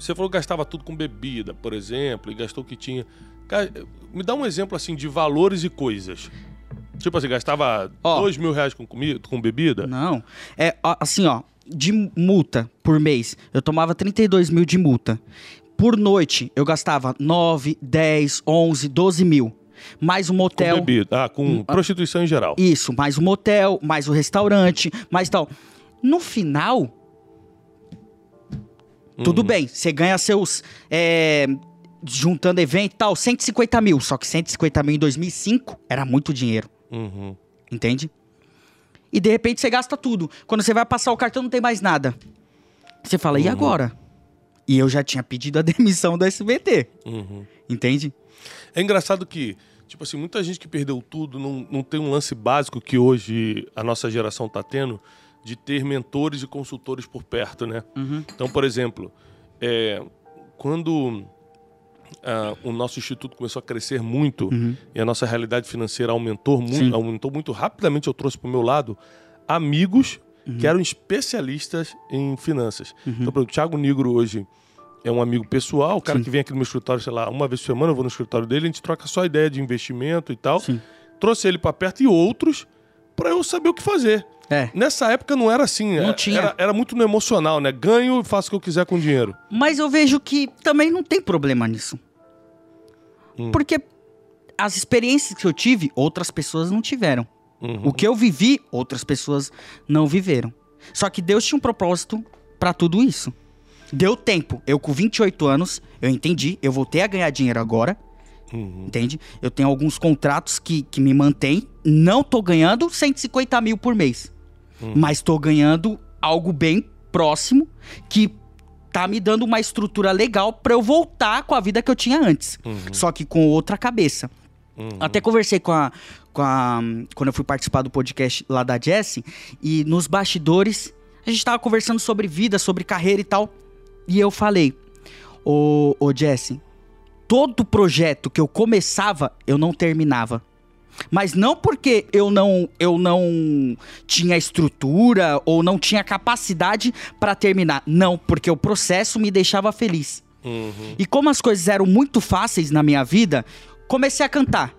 A: Você falou que gastava tudo com bebida, por exemplo, e gastou o que tinha. Cara, me dá um exemplo assim de valores e coisas. Tipo assim, gastava
B: Ó.
A: dois mil reais com, comida, com bebida?
B: Não. É assim, ó, de multa por mês, eu tomava 32 mil de multa. Por noite, eu gastava 9, 10, 11, 12 mil. mais
A: Com
B: motel.
A: bebida. Ah, com
B: Hum, ah.
A: prostituição em geral.
B: Isso, mais o motel, mais o restaurante, mais tal. No final, tudo bem, você ganha seus. é, juntando evento e tal, 150 mil. Só que 150 mil em 2005 era muito dinheiro,
A: Uhum.
B: entende? E de repente você gasta tudo. Quando você vai passar o cartão, não tem mais nada. Você fala, e agora? E eu já tinha pedido a demissão do SBT,
A: Uhum.
B: entende?
A: É engraçado que, tipo assim, muita gente que perdeu tudo não, não tem um lance básico que hoje a nossa geração tá tendo de ter mentores e consultores por perto, né? Então, por exemplo, é, quando ah, o nosso instituto começou a crescer muito e a nossa realidade financeira aumentou muito,
B: Sim.
A: aumentou muito rapidamente, eu trouxe para o meu lado amigos que eram especialistas em finanças. Então, por exemplo, o Thiago Negro hoje é um amigo pessoal, o cara
B: Sim.
A: que vem aqui no meu escritório, sei lá, uma vez por semana eu vou no escritório dele, a gente troca só ideia de investimento e tal.
B: Sim.
A: Trouxe ele para perto e outros para eu saber o que fazer.
B: É.
A: Nessa época não era assim,
B: Não
A: era,
B: tinha.
A: Era, era muito no emocional, né? Ganho e faço o que eu quiser com dinheiro.
B: Mas eu vejo que também não tem problema nisso.
A: Hum.
B: Porque as experiências que eu tive, outras pessoas não tiveram.
A: Uhum.
B: O que eu vivi, outras pessoas não viveram. Só que Deus tinha um propósito pra tudo isso. Deu tempo. Eu com 28 anos, eu entendi, eu voltei a ganhar dinheiro agora,
A: Uhum.
B: entende? Eu tenho alguns contratos que, que me mantêm. Não tô ganhando 150 mil por mês. Mas tô ganhando algo bem próximo que tá me dando uma estrutura legal pra eu voltar com a vida que eu tinha antes. Só que com outra cabeça. Até conversei com a, com a. Quando eu fui participar do podcast lá da Jessie, e nos bastidores, a gente tava conversando sobre vida, sobre carreira e tal. E eu falei, ô, ô Jessie, todo projeto que eu começava, eu não terminava. Mas não porque eu não, eu não tinha estrutura ou não tinha capacidade pra terminar. Não, porque o processo me deixava feliz.
A: Uhum.
B: E como as coisas eram muito fáceis na minha vida, comecei a cantar.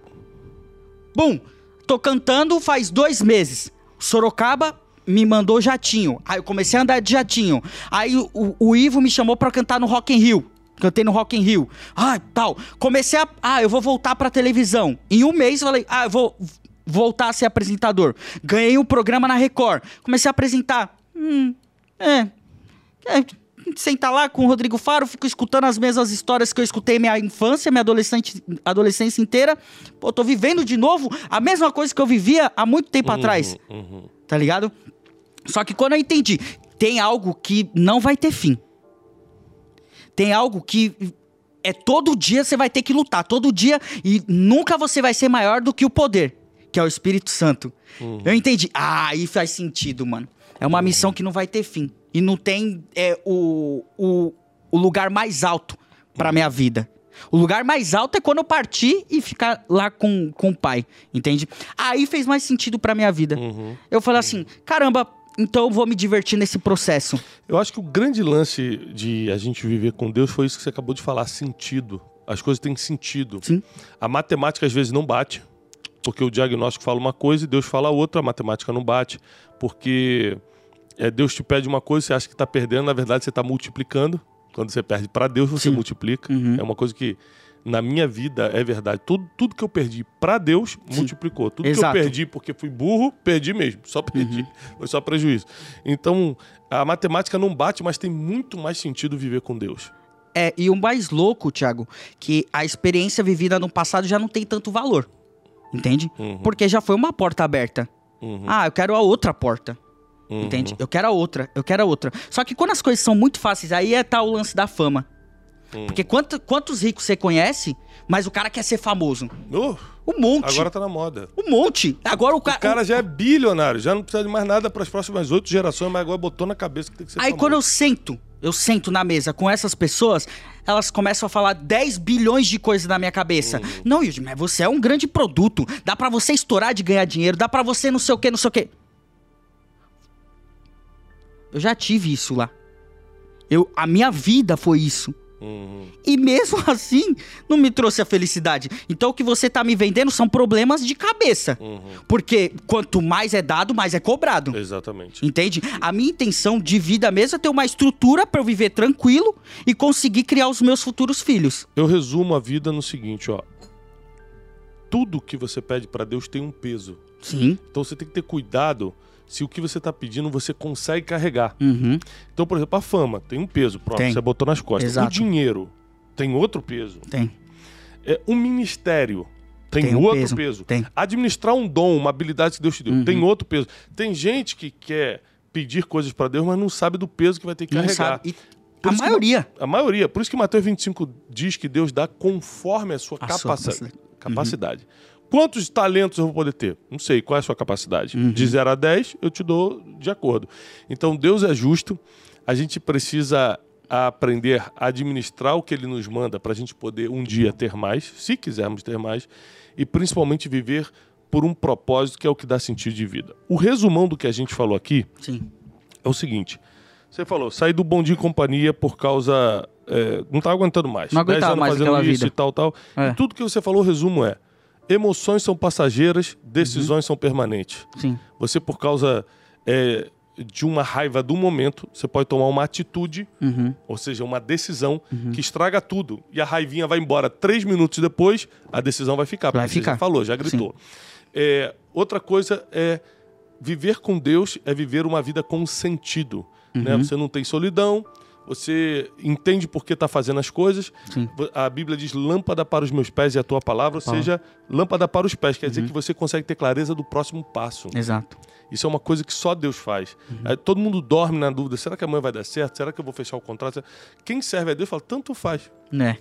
B: Bum! Tô cantando faz dois meses. Sorocaba me mandou jatinho. Aí eu comecei a andar de jatinho. Aí o, o- Ivo me chamou pra cantar no Rock in Rio. Cantei no Rock in Rio. Ah, tal. Comecei a... Ah, eu vou voltar pra televisão. Em um mês eu falei... Ah, eu vou voltar a ser apresentador. Ganhei um programa na Record. Comecei a apresentar. Hum, é... É, senta lá com o Rodrigo Faro, fico escutando as mesmas histórias que eu escutei minha infância, minha adolescente, adolescência inteira. Pô, tô vivendo de novo a mesma coisa que eu vivia há muito tempo atrás.
A: Uhum.
B: Tá ligado? Só que quando eu entendi, tem algo que não vai ter fim. Tem algo que é todo dia você vai ter que lutar, todo dia e nunca você vai ser maior do que o poder, que é o Espírito Santo. Eu entendi. Ah, aí faz sentido, mano. É uma missão que não vai ter fim. E não tem é, o, o, o lugar mais alto pra minha vida. O lugar mais alto é quando eu partir e ficar lá com, com o pai, entende? Aí fez mais sentido pra minha vida. Eu falei assim, caramba, então eu vou me divertir nesse processo.
A: Eu acho que o grande lance de a gente viver com Deus foi isso que você acabou de falar, sentido. As coisas têm sentido.
B: Sim.
A: A matemática às vezes não bate, porque o diagnóstico fala uma coisa e Deus fala outra, a matemática não bate, porque é, Deus te pede uma coisa, você acha que está perdendo, na verdade você está multiplicando. Quando você perde para Deus, você
B: Sim.
A: multiplica.
B: Uhum.
A: É uma coisa que na minha vida é verdade. Tudo, tudo que eu perdi para Deus multiplicou. Tudo
B: Exato. Uhum.
A: que eu perdi porque fui burro, perdi mesmo. Só perdi. Foi só prejuízo. Então, a matemática não bate, mas tem muito mais sentido viver com Deus.
B: É, e o mais louco, Thiago, que a experiência vivida no passado já não tem tanto valor. Entende?
A: Uhum.
B: Porque já foi uma porta aberta.
A: Uhum.
B: Ah, eu quero a outra porta.
A: Uhum.
B: Entende? Eu quero a outra, eu quero a outra. Só que quando as coisas são muito fáceis, aí é tal o lance da fama.
A: Hum.
B: Porque quanto- quantos ricos você conhece, mas o cara quer ser famoso?
A: Oh,
B: Um monte.
A: agora tá na moda.
B: Um monte. Agora o, ca...
A: O cara já é bilionário, já não precisa de mais nada para as próximas oito gerações, mas agora botou na cabeça que tem que ser
B: Aí
A: famoso.
B: quando eu sento, eu sento na mesa com essas pessoas, elas começam a falar 10 bilhões de coisas na minha cabeça.
A: Uhum.
B: Não, Yudi, mas você é um grande produto. Dá pra você estourar de ganhar dinheiro, dá pra você não sei o que, não sei o que. Eu já tive isso lá. Eu, a minha vida foi isso.
A: Uhum.
B: E mesmo assim, não me trouxe a felicidade. Então o que você tá me vendendo são problemas de cabeça.
A: Uhum.
B: Porque quanto mais é dado, mais é cobrado.
A: Exatamente.
B: Entende? A minha intenção de vida mesmo é ter uma estrutura pra eu viver tranquilo e conseguir criar os meus futuros filhos.
A: Eu resumo a vida no seguinte, ó. tudo que você pede para Deus tem um peso.
B: Sim.
A: Então você tem que ter cuidado se o que você está pedindo você consegue carregar.
B: Uhum.
A: Então, por exemplo, a fama tem um peso, pronto,
B: Tem.
A: você botou nas costas.
B: Exato.
A: O dinheiro tem outro peso.
B: Tem.
A: É, um ministério tem,
B: Tem um
A: outro
B: peso.
A: peso.
B: Tem.
A: Administrar um dom, uma habilidade que Deus te deu,
B: Uhum.
A: tem outro peso. Tem gente que quer pedir coisas para Deus, mas não sabe do peso que vai ter que
B: Não
A: carregar.
B: E a
A: isso que
B: maioria.
A: A maioria. Por isso que Mateus 25 diz que Deus dá conforme a sua
B: A sua
A: capacidade.
B: capacidade.
A: Quantos talentos eu vou poder ter? Não sei. Qual é a sua capacidade?
B: Uhum.
A: De 0 a 10, eu te dou de acordo. Então, Deus é justo. A gente precisa aprender a administrar o que Ele nos manda para a gente poder um dia ter mais, se quisermos ter mais, e principalmente viver por um propósito que é o que dá sentido de vida. O resumão do que a gente falou aqui
B: Sim.
A: é o seguinte. Você falou, saí do Bom Dia e Companhia por causa... é, não tá aguentando mais.
B: Não aguentava
A: 10 anos
B: mais
A: fazendo
B: aquela
A: isso
B: vida.
A: e tal, tal.
B: É.
A: E tudo que você falou, o resumo é... Emoções são passageiras, decisões são permanentes.
B: Sim.
A: Você, por causa é, de uma raiva do momento, você pode tomar uma atitude,
B: Uhum.
A: ou seja, uma decisão que estraga tudo. E a raivinha vai embora. Três minutos depois, a decisão vai ficar.
B: Vai ficar.
A: já falou, já gritou. É, outra coisa é viver com Deus é viver uma vida com sentido. Né?
B: Uhum.
A: Você não tem solidão, você entende por que está fazendo as coisas.
B: Sim.
A: A Bíblia diz lâmpada para os meus pés e a tua palavra, ou
B: Palavra.
A: seja, lâmpada para os pés. Quer
B: Uhum.
A: dizer que você consegue ter clareza do próximo passo.
B: Exato.
A: Isso é uma coisa que só Deus faz.
B: Uhum.
A: Todo mundo dorme na dúvida: será que amanhã vai dar certo? Será que eu vou fechar o contrato? Quem serve a Deus fala: tanto faz.
B: Né?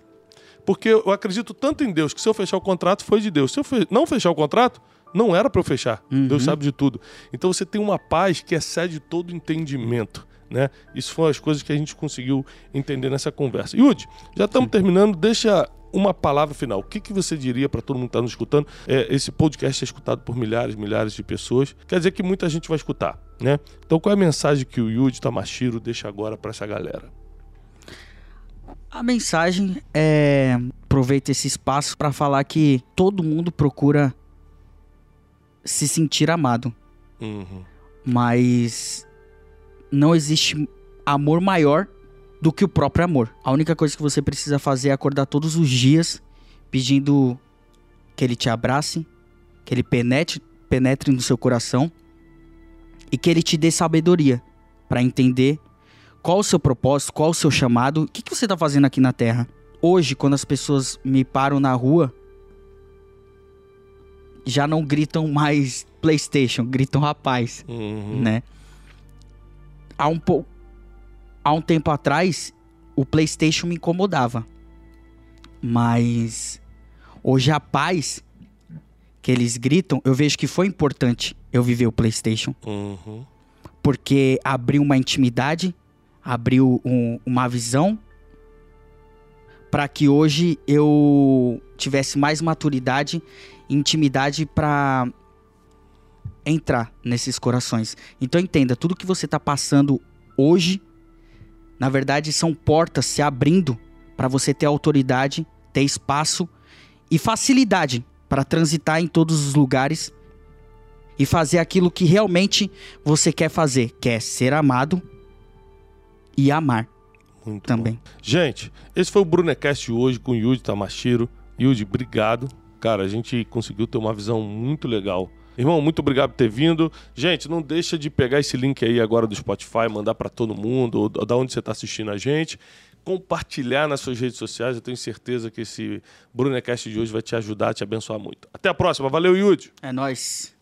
A: Porque eu acredito tanto em Deus que se eu fechar o contrato, foi de Deus. Se eu fe- não fechar o contrato, não era para eu fechar.
B: Uhum.
A: Deus sabe de tudo. Então você tem uma paz que excede todo entendimento. Né? Isso foram as coisas que a gente conseguiu entender nessa conversa. Yudi, já estamos terminando. Deixa uma palavra final. O que, que você diria para todo mundo que está nos escutando? É, esse podcast é escutado por milhares, milhares de pessoas. Quer dizer que muita gente vai escutar. Né? Então, qual é a mensagem que o Yudi Tamashiro deixa agora para essa galera?
B: A mensagem é. Aproveita esse espaço para falar que todo mundo procura se sentir amado,
A: Uhum.
B: mas não existe amor maior do que o próprio amor. A única coisa que você precisa fazer é acordar todos os dias pedindo que ele te abrace, que ele penetre, penetre no seu coração e que ele te dê sabedoria para entender qual o seu propósito, qual o seu chamado, o que, que você está fazendo aqui na Terra. Hoje, quando as pessoas me param na rua, já não gritam mais PlayStation, gritam rapaz
A: Uhum.
B: né? Há um pouco há um tempo atrás o PlayStation me incomodava. Mas hoje a paz que eles gritam, eu vejo que foi importante eu viver o PlayStation,
A: Uhum.
B: porque abriu uma intimidade, abriu um- uma visão para que hoje eu tivesse mais maturidade intimidade para entrar nesses corações. Então entenda, tudo que você está passando hoje, na verdade, são portas se abrindo para você ter autoridade, ter espaço e facilidade para transitar em todos os lugares e fazer aquilo que realmente você quer fazer, que é ser amado e amar
A: Muito
B: também.
A: bom. Gente, esse foi o Brunecast hoje com o Yuji Tamashiro. Yuji, obrigado. Cara, a gente conseguiu ter uma visão muito legal. Irmão, muito obrigado por ter vindo. Gente, não deixa de pegar esse link aí agora do Spotify, mandar para todo mundo, da onde você está assistindo a gente. Compartilhar nas suas redes sociais. Eu tenho certeza que esse Brunecast de hoje vai te ajudar, te abençoar muito. Até a próxima. Valeu, Yuji.
B: É nóis.